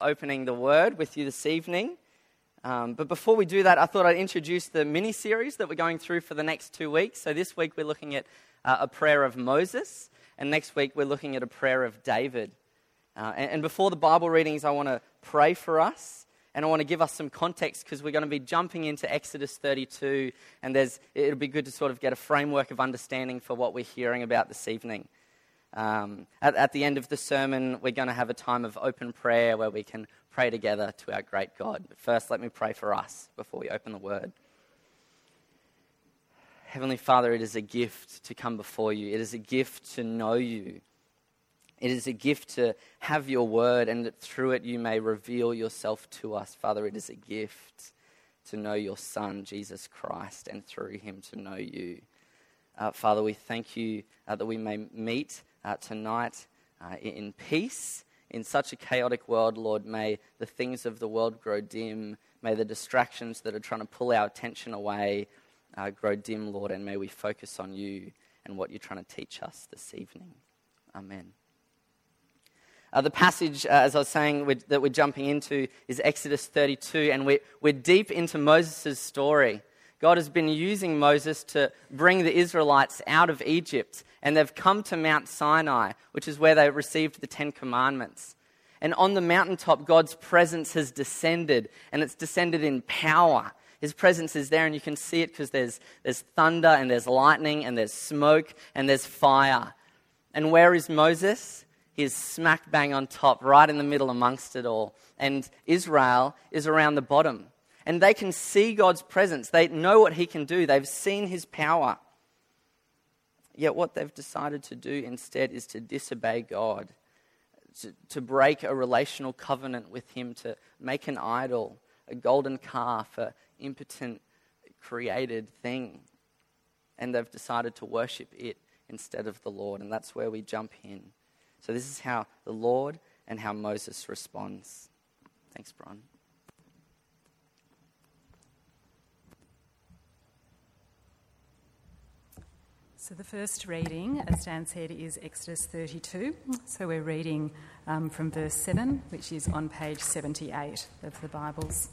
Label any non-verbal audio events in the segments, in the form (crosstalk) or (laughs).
opening the word with you this evening. Um, but before we do that, I thought I'd introduce the mini series that we're going through for the next two weeks. So this week we're looking at uh, a prayer of Moses, and next week we're looking at a prayer of David. Uh, and, and before the Bible readings, I want to pray for us. And I want to give us some context because we're going to be jumping into Exodus 32, and it'll be good to sort of get a framework of understanding for what we're hearing about this evening. Um, at, at the end of the sermon, we're going to have a time of open prayer where we can pray together to our great God. But first, let me pray for us before we open the word. Heavenly Father, it is a gift to come before you. It is a gift to know you. It is a gift to have your word and that through it you may reveal yourself to us. Father, it is a gift to know your Son, Jesus Christ, and through him to know you. Uh, Father, we thank you uh, that we may meet uh, tonight uh, in peace. In such a chaotic world, Lord, may the things of the world grow dim. May the distractions that are trying to pull our attention away uh, grow dim, Lord, and may we focus on you and what you're trying to teach us this evening. Amen. Uh, the passage, uh, as I was saying, we're, that we're jumping into is Exodus 32, and we're, we're deep into Moses' story. God has been using Moses to bring the Israelites out of Egypt, and they've come to Mount Sinai, which is where they received the Ten Commandments. And on the mountaintop, God's presence has descended, and it's descended in power. His presence is there, and you can see it because there's, there's thunder, and there's lightning, and there's smoke, and there's fire. And where is Moses? He is smack bang on top, right in the middle amongst it all. And Israel is around the bottom and they can see God's presence. They know what He can do, they've seen His power. Yet, what they've decided to do instead is to disobey God, to, to break a relational covenant with Him, to make an idol, a golden calf, an impotent created thing. And they've decided to worship it instead of the Lord. And that's where we jump in. So, this is how the Lord and how Moses responds. Thanks, Brian. So, the first reading, as Dan said, is Exodus 32. So, we're reading um, from verse 7, which is on page 78 of the Bibles.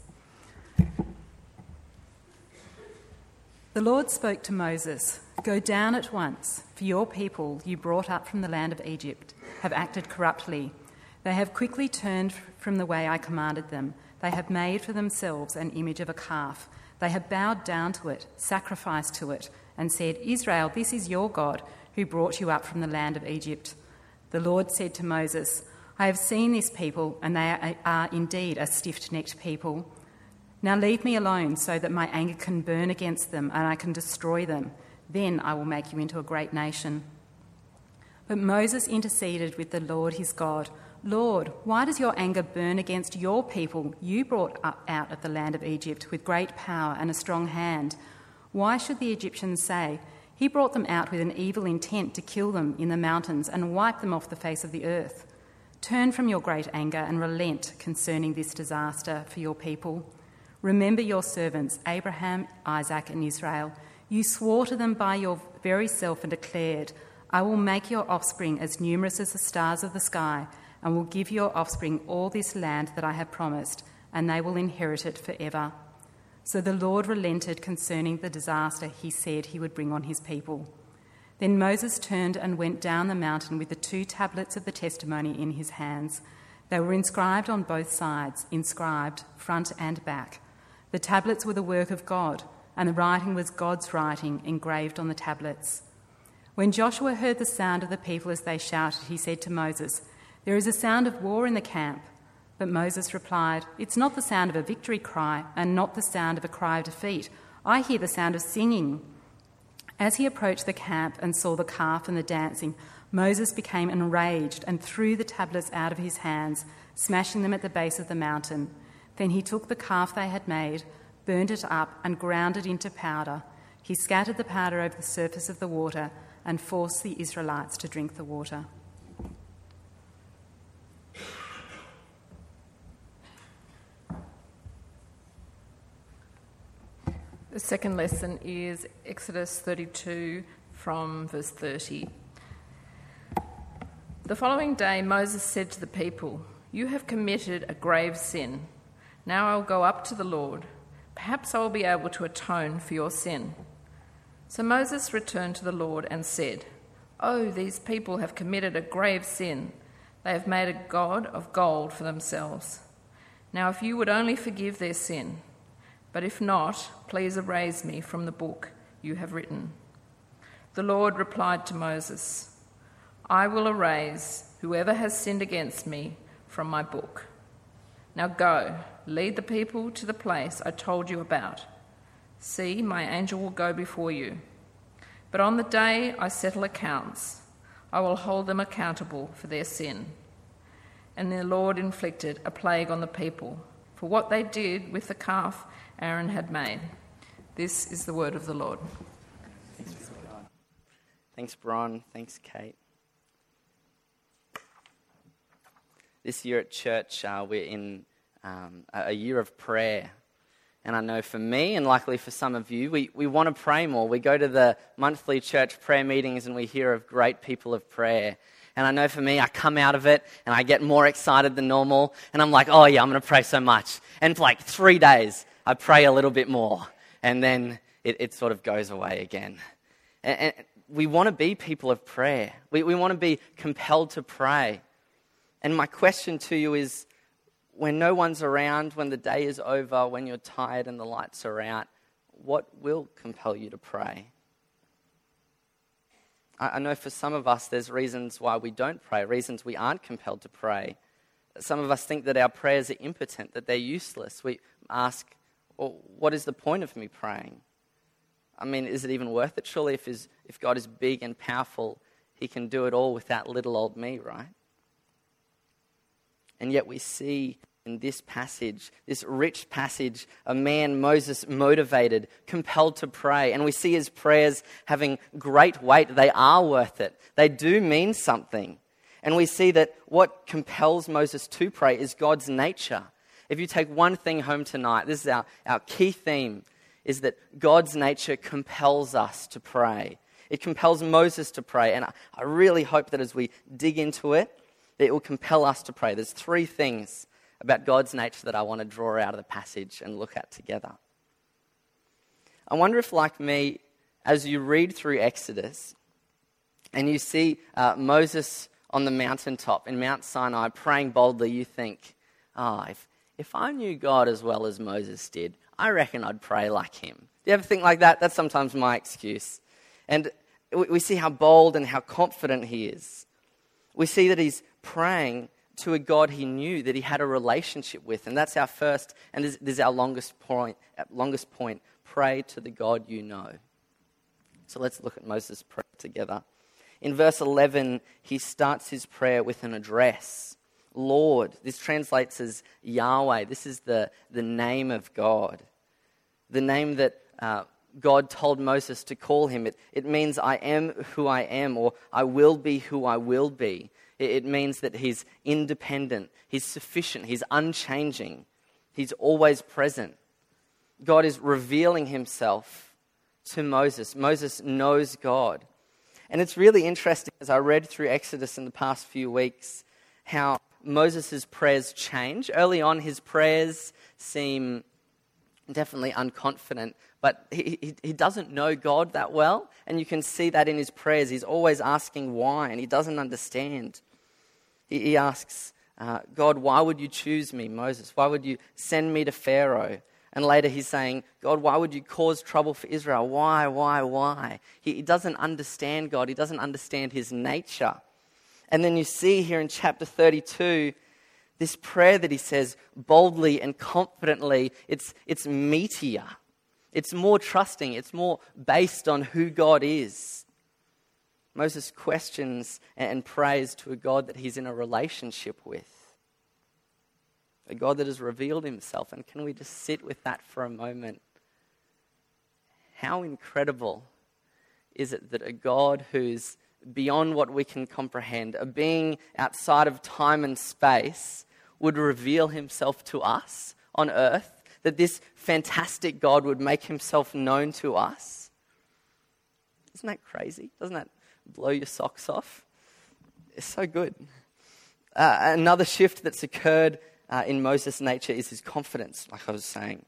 The Lord spoke to Moses Go down at once, for your people you brought up from the land of Egypt have acted corruptly. They have quickly turned from the way I commanded them. They have made for themselves an image of a calf. They have bowed down to it, sacrificed to it and said, Israel, this is your God who brought you up from the land of Egypt. The Lord said to Moses, I have seen this people, and they are indeed a stiff necked people. Now leave me alone so that my anger can burn against them and I can destroy them. Then I will make you into a great nation. But Moses interceded with the Lord his God. Lord, why does your anger burn against your people you brought up out of the land of Egypt with great power and a strong hand? Why should the Egyptians say, He brought them out with an evil intent to kill them in the mountains and wipe them off the face of the earth? Turn from your great anger and relent concerning this disaster for your people. Remember your servants, Abraham, Isaac, and Israel. You swore to them by your very self and declared, I will make your offspring as numerous as the stars of the sky, and will give your offspring all this land that I have promised, and they will inherit it forever. So the Lord relented concerning the disaster he said he would bring on his people. Then Moses turned and went down the mountain with the two tablets of the testimony in his hands. They were inscribed on both sides, inscribed front and back. The tablets were the work of God, and the writing was God's writing engraved on the tablets. When Joshua heard the sound of the people as they shouted, he said to Moses, There is a sound of war in the camp. But Moses replied, It's not the sound of a victory cry and not the sound of a cry of defeat. I hear the sound of singing. As he approached the camp and saw the calf and the dancing, Moses became enraged and threw the tablets out of his hands, smashing them at the base of the mountain. Then he took the calf they had made, burned it up, and ground it into powder. He scattered the powder over the surface of the water and forced the Israelites to drink the water. The second lesson is Exodus 32 from verse 30. The following day, Moses said to the people, You have committed a grave sin. Now I'll go up to the Lord. Perhaps I will be able to atone for your sin. So Moses returned to the Lord and said, Oh, these people have committed a grave sin. They have made a god of gold for themselves. Now, if you would only forgive their sin, but if not, please erase me from the book you have written. The Lord replied to Moses, I will erase whoever has sinned against me from my book. Now go, lead the people to the place I told you about. See, my angel will go before you. But on the day I settle accounts, I will hold them accountable for their sin. And the Lord inflicted a plague on the people for what they did with the calf Aaron had made. This is the word of the Lord. Thanks, Thanks Bron. Thanks, Kate. This year at church, uh, we're in um, a year of prayer. And I know for me, and likely for some of you, we, we want to pray more. We go to the monthly church prayer meetings and we hear of great people of prayer. And I know for me, I come out of it and I get more excited than normal. And I'm like, oh yeah, I'm going to pray so much. And for like three days, I pray a little bit more. And then it, it sort of goes away again. And, and we want to be people of prayer. We, we want to be compelled to pray. And my question to you is when no one's around, when the day is over, when you're tired and the lights are out, what will compel you to pray? I know for some of us there's reasons why we don't pray, reasons we aren't compelled to pray. Some of us think that our prayers are impotent, that they're useless. We ask, what is the point of me praying? I mean, is it even worth it? Surely, if, if God is big and powerful, he can do it all without little old me, right? And yet we see in this passage, this rich passage, a man, Moses, motivated, compelled to pray. And we see his prayers having great weight. They are worth it, they do mean something. And we see that what compels Moses to pray is God's nature. If you take one thing home tonight, this is our, our key theme, is that God's nature compels us to pray. It compels Moses to pray. And I, I really hope that as we dig into it, that it will compel us to pray. There's three things about God's nature that I want to draw out of the passage and look at together. I wonder if, like me, as you read through Exodus and you see uh, Moses on the mountaintop in Mount Sinai praying boldly, you think, oh, if, if I knew God as well as Moses did, I reckon I'd pray like him. Do you ever think like that? That's sometimes my excuse. And we see how bold and how confident he is. We see that he's praying to a God he knew, that he had a relationship with. And that's our first, and this, is our longest point, longest point. Pray to the God you know. So let's look at Moses' prayer together. In verse 11, he starts his prayer with an address Lord. This translates as Yahweh. This is the, the name of God. The name that uh, God told Moses to call him. It, it means I am who I am, or I will be who I will be. It means that he's independent, he's sufficient, he's unchanging, he's always present. God is revealing himself to Moses. Moses knows God. And it's really interesting as I read through Exodus in the past few weeks how Moses' prayers change. Early on, his prayers seem definitely unconfident, but he, he, he, doesn't know God that well. And you can see that in his prayers. He's always asking why, and he doesn't understand. He, he asks, uh, God, why would you choose me, Moses? Why would you send me to Pharaoh? And later he's saying, God, why would you cause trouble for Israel? Why, why, why? He, he doesn't understand God, he doesn't understand his nature. And then you see here in chapter 32, this prayer that he says boldly and confidently, it's, it's meatier. It's more trusting. It's more based on who God is. Moses questions and prays to a God that he's in a relationship with, a God that has revealed himself. And can we just sit with that for a moment? How incredible is it that a God who's beyond what we can comprehend, a being outside of time and space, would reveal himself to us on earth? That this fantastic God would make himself known to us? Isn't that crazy? Doesn't that blow your socks off. It's so good. Uh, another shift that's occurred uh, in Moses' nature is his confidence, like I was saying.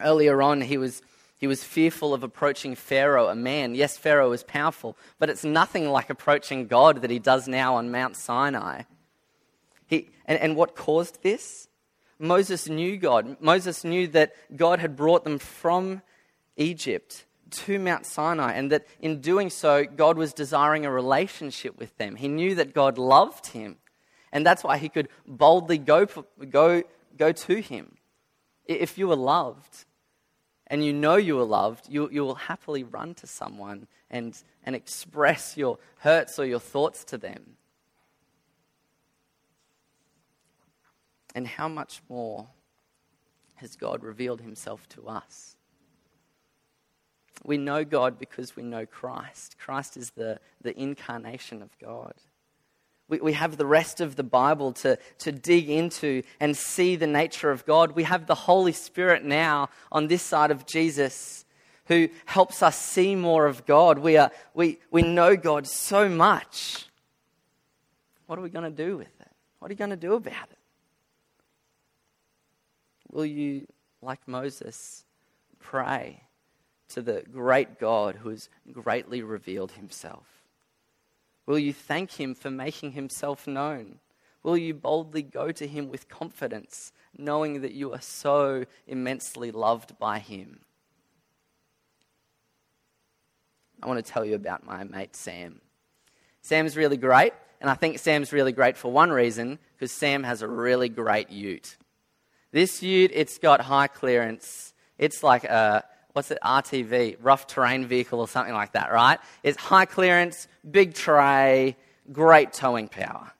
Earlier on, he was, he was fearful of approaching Pharaoh, a man. Yes, Pharaoh was powerful, but it's nothing like approaching God that he does now on Mount Sinai. He, and, and what caused this? Moses knew God. Moses knew that God had brought them from Egypt to Mount Sinai, and that in doing so, God was desiring a relationship with them. He knew that God loved him, and that's why he could boldly go, go, go to him. If you were loved and you know you are loved, you, you will happily run to someone and, and express your hurts or your thoughts to them. And how much more has God revealed himself to us? We know God because we know Christ. Christ is the, the incarnation of God. We, we have the rest of the Bible to, to dig into and see the nature of God. We have the Holy Spirit now on this side of Jesus who helps us see more of God. We, are, we, we know God so much. What are we going to do with it? What are you going to do about it? Will you, like Moses, pray to the great God who has greatly revealed himself? Will you thank him for making himself known? Will you boldly go to him with confidence, knowing that you are so immensely loved by him? I want to tell you about my mate Sam. Sam's really great, and I think Sam's really great for one reason because Sam has a really great ute. This ute, it's got high clearance. It's like a what's it, RTV, rough terrain vehicle or something like that, right? It's high clearance, big tray, great towing power.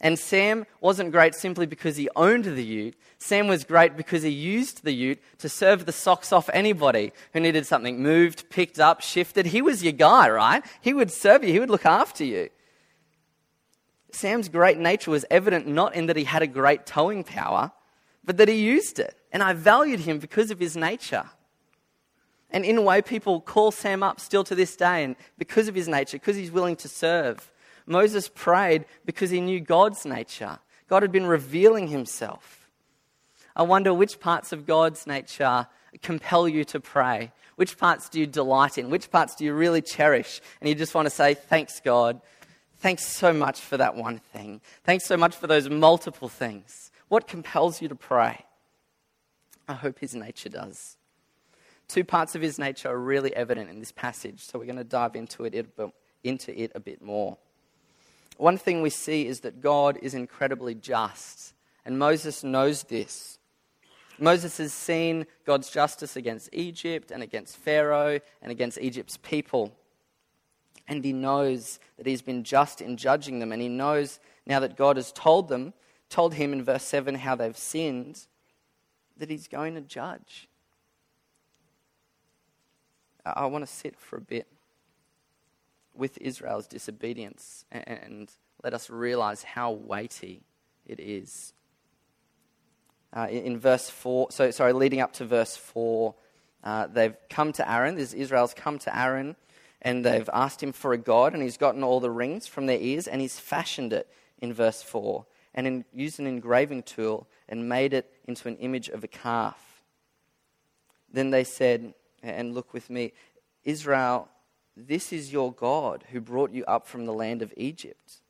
And Sam wasn't great simply because he owned the ute. Sam was great because he used the ute to serve the socks off anybody who needed something moved, picked up, shifted. He was your guy, right? He would serve you, he would look after you. Sam's great nature was evident not in that he had a great towing power, but that he used it. And I valued him because of his nature. And in a way, people call Sam up still to this day, and because of his nature, because he's willing to serve. Moses prayed because he knew God's nature. God had been revealing himself. I wonder which parts of God's nature compel you to pray. Which parts do you delight in? Which parts do you really cherish? And you just want to say, Thanks, God. Thanks so much for that one thing. Thanks so much for those multiple things. What compels you to pray? I hope his nature does. Two parts of his nature are really evident in this passage, so we're going to dive into it, into it a bit more. One thing we see is that God is incredibly just, and Moses knows this. Moses has seen God's justice against Egypt and against Pharaoh and against Egypt's people. And he knows that he's been just in judging them. And he knows now that God has told them, told him in verse 7 how they've sinned, that he's going to judge. I want to sit for a bit with Israel's disobedience and let us realize how weighty it is. Uh, in verse 4, so sorry, leading up to verse 4, uh, they've come to Aaron. This Israel's come to Aaron and they've asked him for a god, and he's gotten all the rings from their ears and he's fashioned it in verse 4 and in, used an engraving tool and made it into an image of a calf. Then they said, and look with me. Israel, this is your God who brought you up from the land of Egypt.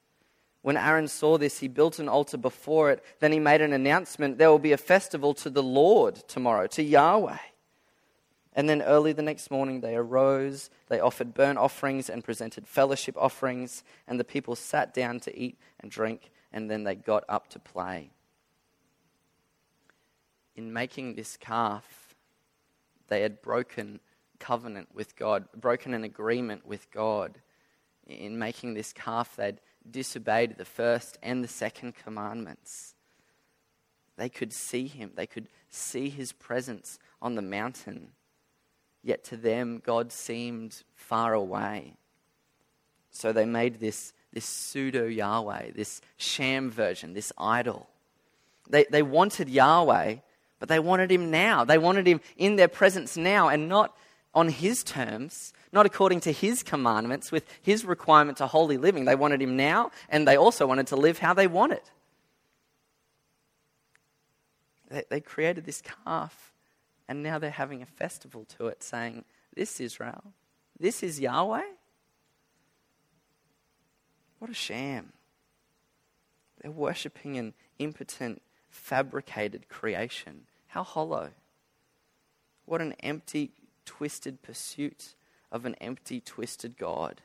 When Aaron saw this, he built an altar before it. Then he made an announcement there will be a festival to the Lord tomorrow, to Yahweh. And then early the next morning, they arose, they offered burnt offerings and presented fellowship offerings, and the people sat down to eat and drink, and then they got up to play. In making this calf, they had broken covenant with God, broken an agreement with God. In making this calf, they'd disobeyed the first and the second commandments. They could see him, they could see his presence on the mountain. Yet to them, God seemed far away. So they made this, this pseudo Yahweh, this sham version, this idol. They, they wanted Yahweh, but they wanted him now. They wanted him in their presence now and not on his terms, not according to his commandments, with his requirement to holy living. They wanted him now, and they also wanted to live how they wanted. They, they created this calf, and now they're having a festival to it, saying, This Israel, this is Yahweh. What a sham. They're worshipping an impotent, fabricated creation. How hollow. What an empty, twisted pursuit of an empty, twisted God.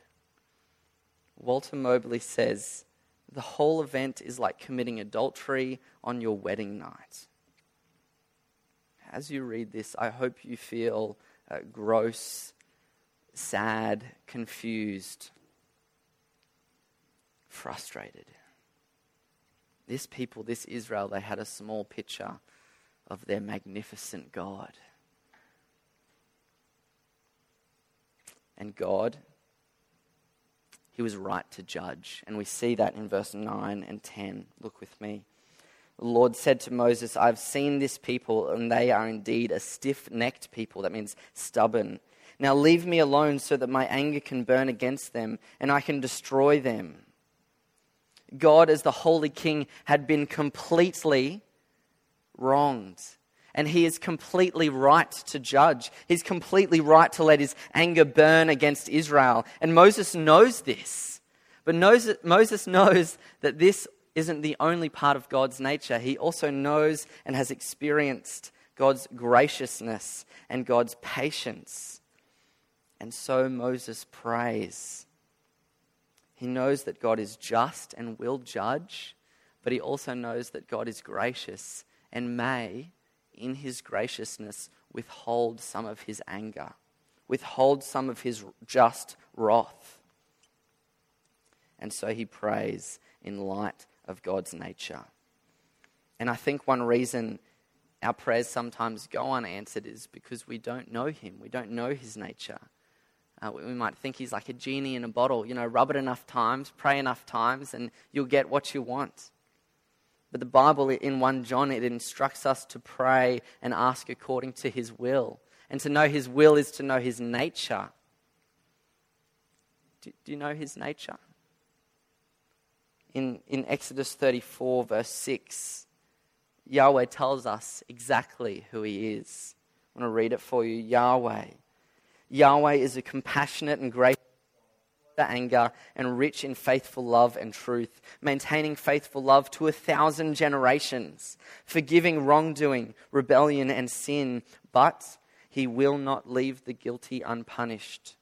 Walter Moberly says, The whole event is like committing adultery on your wedding night. As you read this, I hope you feel uh, gross, sad, confused, frustrated. This people, this Israel, they had a small picture of their magnificent God. And God, He was right to judge. And we see that in verse 9 and 10. Look with me. The Lord said to Moses, I've seen this people, and they are indeed a stiff necked people. That means stubborn. Now leave me alone so that my anger can burn against them and I can destroy them. God, as the Holy King, had been completely wronged and he is completely right to judge. He's completely right to let his anger burn against Israel. And Moses knows this. But Moses knows that this isn't the only part of God's nature. He also knows and has experienced God's graciousness and God's patience. And so Moses prays. He knows that God is just and will judge, but he also knows that God is gracious and may in his graciousness, withhold some of his anger, withhold some of his just wrath. And so he prays in light of God's nature. And I think one reason our prayers sometimes go unanswered is because we don't know him, we don't know his nature. Uh, we might think he's like a genie in a bottle. You know, rub it enough times, pray enough times, and you'll get what you want. But the Bible in 1 John, it instructs us to pray and ask according to his will. And to know his will is to know his nature. Do, do you know his nature? In, in Exodus 34, verse 6, Yahweh tells us exactly who he is. I want to read it for you. Yahweh. Yahweh is a compassionate and gracious anger and rich in faithful love and truth, maintaining faithful love to a thousand generations, forgiving wrongdoing, rebellion, and sin, but he will not leave the guilty unpunished,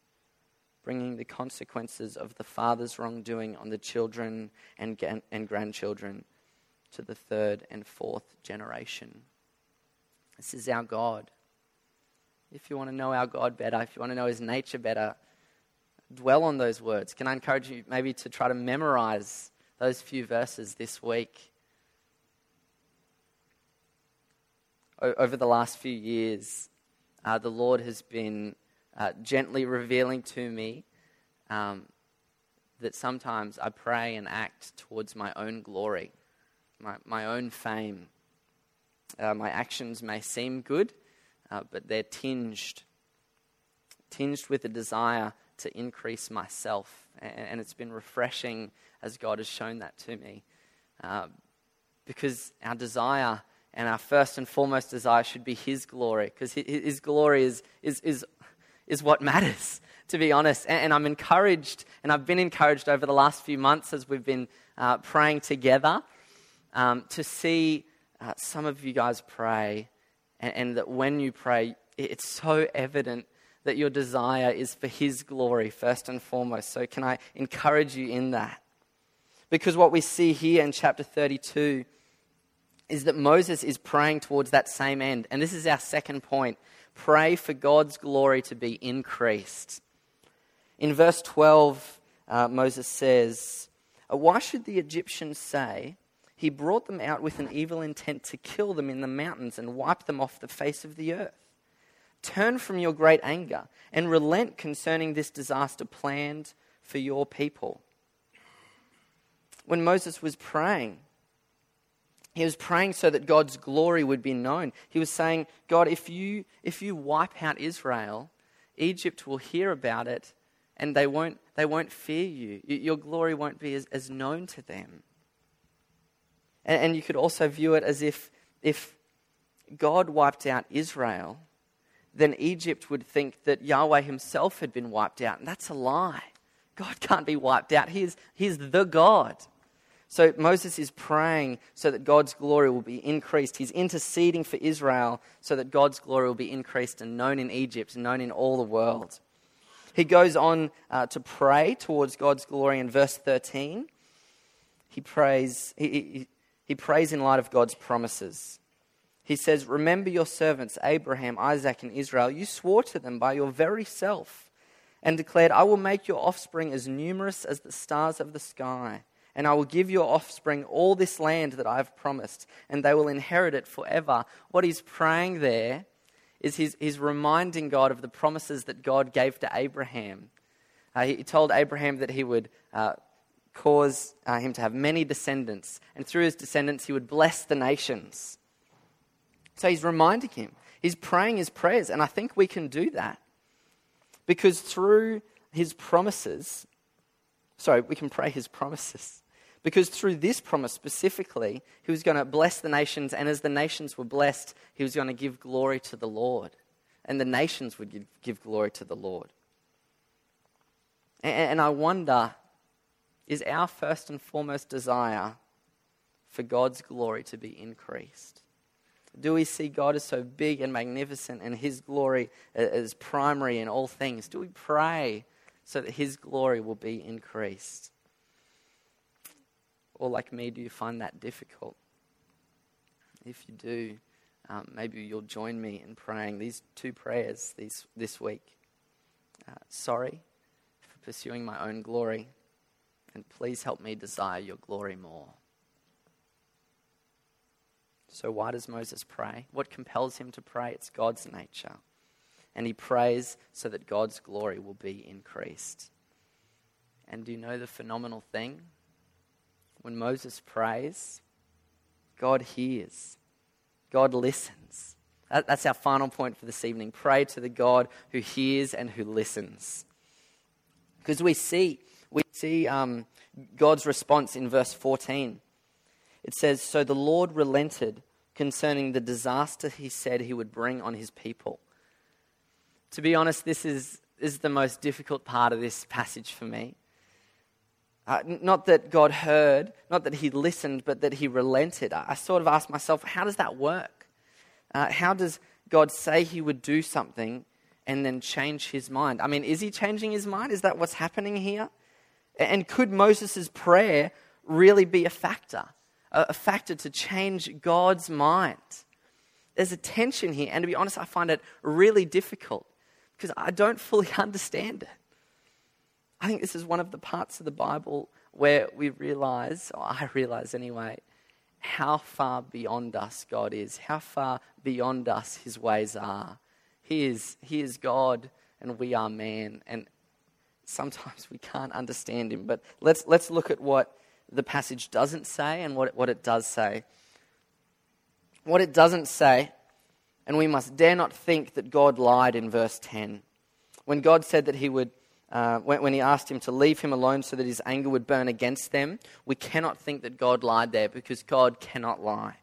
bringing the consequences of the father's wrongdoing on the children and, and grandchildren to the third and fourth generation. This is our God. If you want to know our God better, if you want to know his nature better, dwell on those words. Can I encourage you maybe to try to memorize those few verses this week? Over the last few years, uh, the Lord has been uh, gently revealing to me um, that sometimes I pray and act towards my own glory, my, my own fame. Uh, my actions may seem good, uh, but they're tinged, tinged with a desire to increase myself. And it's been refreshing as God has shown that to me. Uh, because our desire and our first and foremost desire should be His glory, because His glory is, is, is, is what matters, (laughs) to be honest. And, I'm encouraged, and I've been encouraged over the last few months as we've been uh, praying together um, to see uh, some of you guys pray, and, and that when you pray, it's so evident that your desire is for His glory first and foremost. So, can I encourage you in that? Because what we see here in chapter 32 is that Moses is praying towards that same end. And this is our second point pray for God's glory to be increased. In verse 12, uh, Moses says, Why should the Egyptians say, He brought them out with an evil intent to kill them in the mountains and wipe them off the face of the earth? Turn from your great anger and relent concerning this disaster planned for your people. When Moses was praying, he was praying so that God's glory would be known. He was saying, God, if you, if you wipe out Israel, Egypt will hear about it and they won't, they won't fear you. Your glory won't be as, as known to them. And, and you could also view it as if, if God wiped out Israel, then Egypt would think that Yahweh himself had been wiped out. And that's a lie. God can't be wiped out. He is, he is the God. So Moses is praying so that God's glory will be increased. He's interceding for Israel so that God's glory will be increased and known in Egypt and known in all the world. He goes on uh, to pray towards God's glory in verse 13. He prays, he, he, he prays in light of God's promises. He says, Remember your servants, Abraham, Isaac, and Israel. You swore to them by your very self and declared, I will make your offspring as numerous as the stars of the sky, and I will give your offspring all this land that I have promised, and they will inherit it forever. What he's praying there is he's, he's reminding God of the promises that God gave to Abraham. Uh, he told Abraham that he would uh, cause uh, him to have many descendants, and through his descendants, he would bless the nations. So he's reminding him. He's praying his prayers, and I think we can do that. Because through his promises, sorry, we can pray his promises. Because through this promise specifically, he was going to bless the nations, and as the nations were blessed, he was going to give glory to the Lord. And the nations would give, glory to the Lord. And I wonder is our first and foremost desire for God's glory to be increased? Do we see God as so big and magnificent and His glory as primary in all things? Do we pray so that His glory will be increased? Or, like me, do you find that difficult? If you do, um, maybe you'll join me in praying these two prayers these, this week. Uh, sorry for pursuing my own glory, and please help me desire your glory more. So, why does Moses pray? What compels him to pray? It's God's nature. And he prays so that God's glory will be increased. And do you know the phenomenal thing? When Moses prays, God hears, God listens. That's our final point for this evening. Pray to the God who hears and who listens. Because we see, we see um, God's response in verse 14. It says, So the Lord relented concerning the disaster he said he would bring on his people. To be honest, this is, is the most difficult part of this passage for me. Uh, not that God heard, not that He listened, but that He relented. I, I sort of asked myself, how does that work? Uh, how does God say He would do something and then change His mind? I mean, is He changing His mind? Is that what's happening here? And could Moses' prayer really be a factor? A, factor to change God's mind? There's a tension here, and to be honest, I find it really difficult because I don't fully (laughs) understand it. I think this is one of the parts of the Bible where we realize, or I realize anyway, how far beyond us God is, how far beyond us his ways are. He is, he is God and we are man, and sometimes we can't understand him. But let's, let's look at what the passage doesn't say and what, what it does say. What it doesn't say, and we must dare not think that God lied in verse 10. When God said that he would uh, when, when, he asked him to leave him alone so that his anger would burn against them, we cannot think that God lied there because God cannot lie.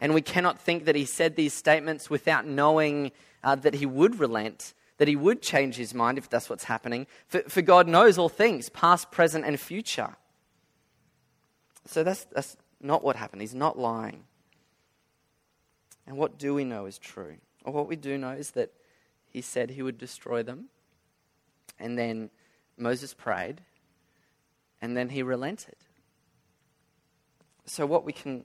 And we cannot think that he said these statements without knowing uh, that he would relent, that he would change his mind if that's what's happening. For, for God knows all things, past, present, and future. So that's, that's not what happened. He's not lying. And what do we know is true? Well, what we do know is that he said he would destroy them and then Moses prayed, and then he relented. So, what we can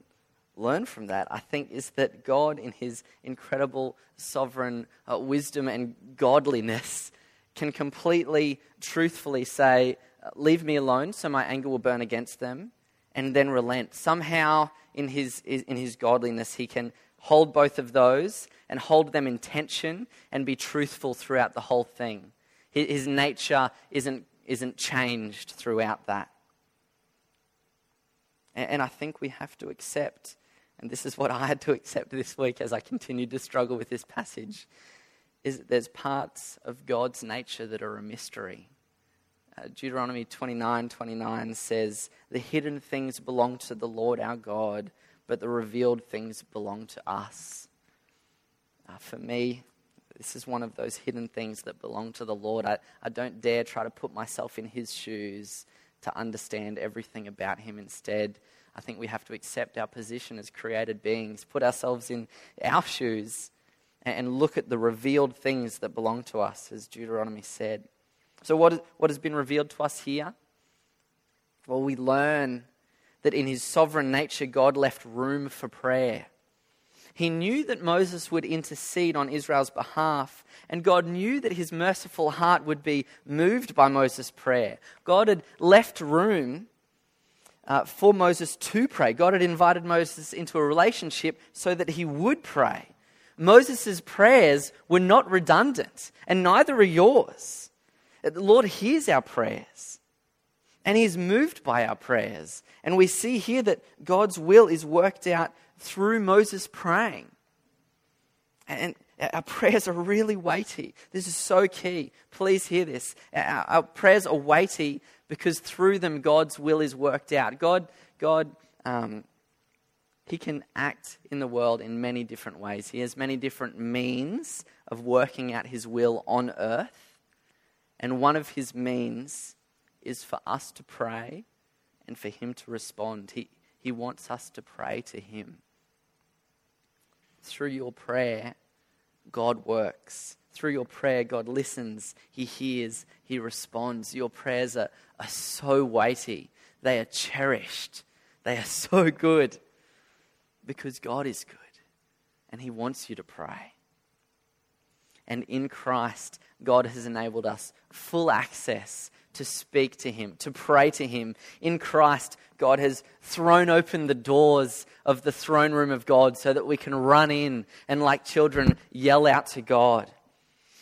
learn from that, I think, is that God, in his incredible sovereign uh, wisdom and godliness, can completely, truthfully say, Leave me alone so my anger will burn against them, and then relent. Somehow, in his, in his godliness, he can hold both of those and hold them in tension and be truthful throughout the whole thing. His nature isn't, isn't changed throughout that. And I think we have to accept, and this is what I had to accept this week as I continued to struggle with this passage, is that there's parts of God's nature that are a mystery. Uh, Deuteronomy 29 29 says, The hidden things belong to the Lord our God, but the revealed things belong to us. Uh, for me, this is one of those hidden things that belong to the Lord. I, I don't dare try to put myself in his shoes to understand everything about him. Instead, I think we have to accept our position as created beings, put ourselves in our shoes, and look at the revealed things that belong to us, as Deuteronomy said. So, what, what has been revealed to us here? Well, we learn that in his sovereign nature, God left room for prayer. He knew that Moses would intercede on Israel's behalf, and God knew that his merciful heart would be moved by Moses' prayer. God had left room uh, for Moses to pray. God had invited Moses into a relationship so that he would pray. Moses' prayers were not redundant, and neither are yours. The Lord hears our prayers, and He is moved by our prayers. And we see here that God's will is worked out through Moses praying. And our prayers are really weighty. This is so key. Please hear this. Our, our prayers are weighty because through them God's will is worked out. God, God, um, He can act in the world in many different ways. He has many different means of working out His will on earth. And one of His means is for us to pray and for Him to respond. He, he wants us to pray to Him through your prayer, God works. Through your prayer, God listens, He hears, He responds. Your prayers are, are so weighty, they are cherished, they are so good because God is good and He wants you to pray. And in Christ, God has enabled us full access to speak to Him, to pray to Him. In Christ, God has thrown open the doors of the throne room of God so that we can run in and, like children, yell out to God.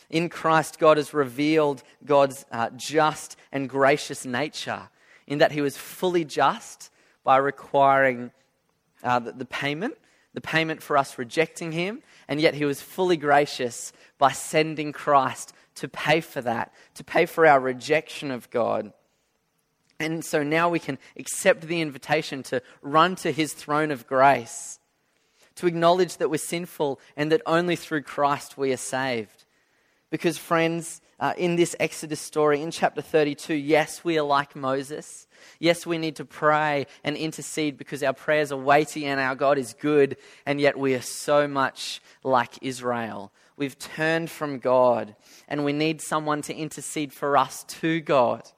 In Christ, God has revealed God's uh, just and gracious nature in that He was fully just by requiring uh, the, the payment, the payment for us rejecting Him, and yet He was fully gracious by sending Christ to pay for that, to pay for our rejection of God. And so now we can accept the invitation to run to his throne of grace, to acknowledge that we're sinful and that only through Christ we are saved. Because, friends, uh, in this Exodus story, in chapter 32, yes, we are like Moses. Yes, we need to pray and intercede because our prayers are weighty and our God is good, and yet we are so much like Israel. We've turned from God, and we need someone to intercede for us to God.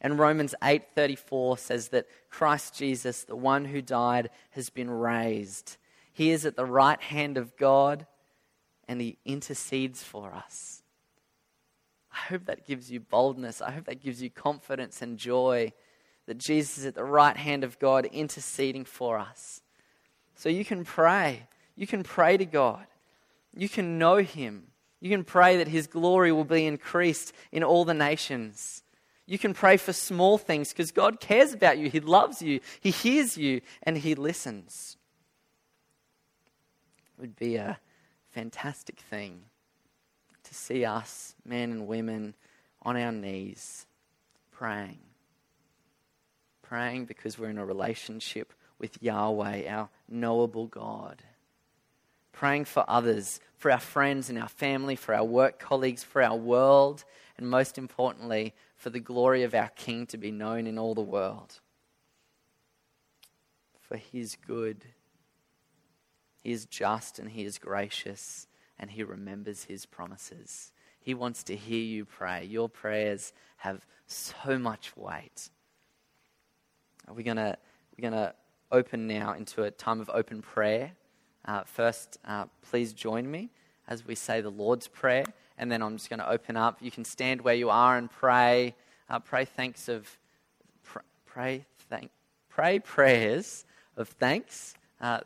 And Romans 8:34 says that Christ Jesus, the one who died, has been raised. He is at the right hand of God and he intercedes for us. I hope that gives you boldness. I hope that gives you confidence and joy that Jesus is at the right hand of God interceding for us. So you can pray. You can pray to God. You can know him. You can pray that his glory will be increased in all the nations. You can pray for small things because God cares about you. He loves you. He hears you and He listens. It would be a fantastic thing see us, men and women, on our knees praying. Praying because we're in a relationship with Yahweh, our knowable God. Praying for others, for our friends and our family, for our work colleagues, for our world, and most importantly, for the glory of our King to be known in all the world. For he is good, he is just, and he is gracious, and he remembers his promises. He wants to hear you pray. Your prayers have so much weight. We're going to we're going to open now into a time of open prayer. Uh, first, uh, please join me as we say the Lord's Prayer and then I'm just going to open up. You can stand where you are and pray. Uh, pray thanks of pr- pray thank pray prayers of thanks. Uh,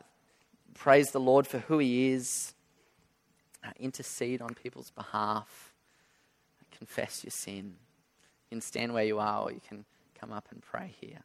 praise the Lord for who He is. Uh, intercede on people's behalf. Confess your sin. You can stand where you are, or you can come up and pray here.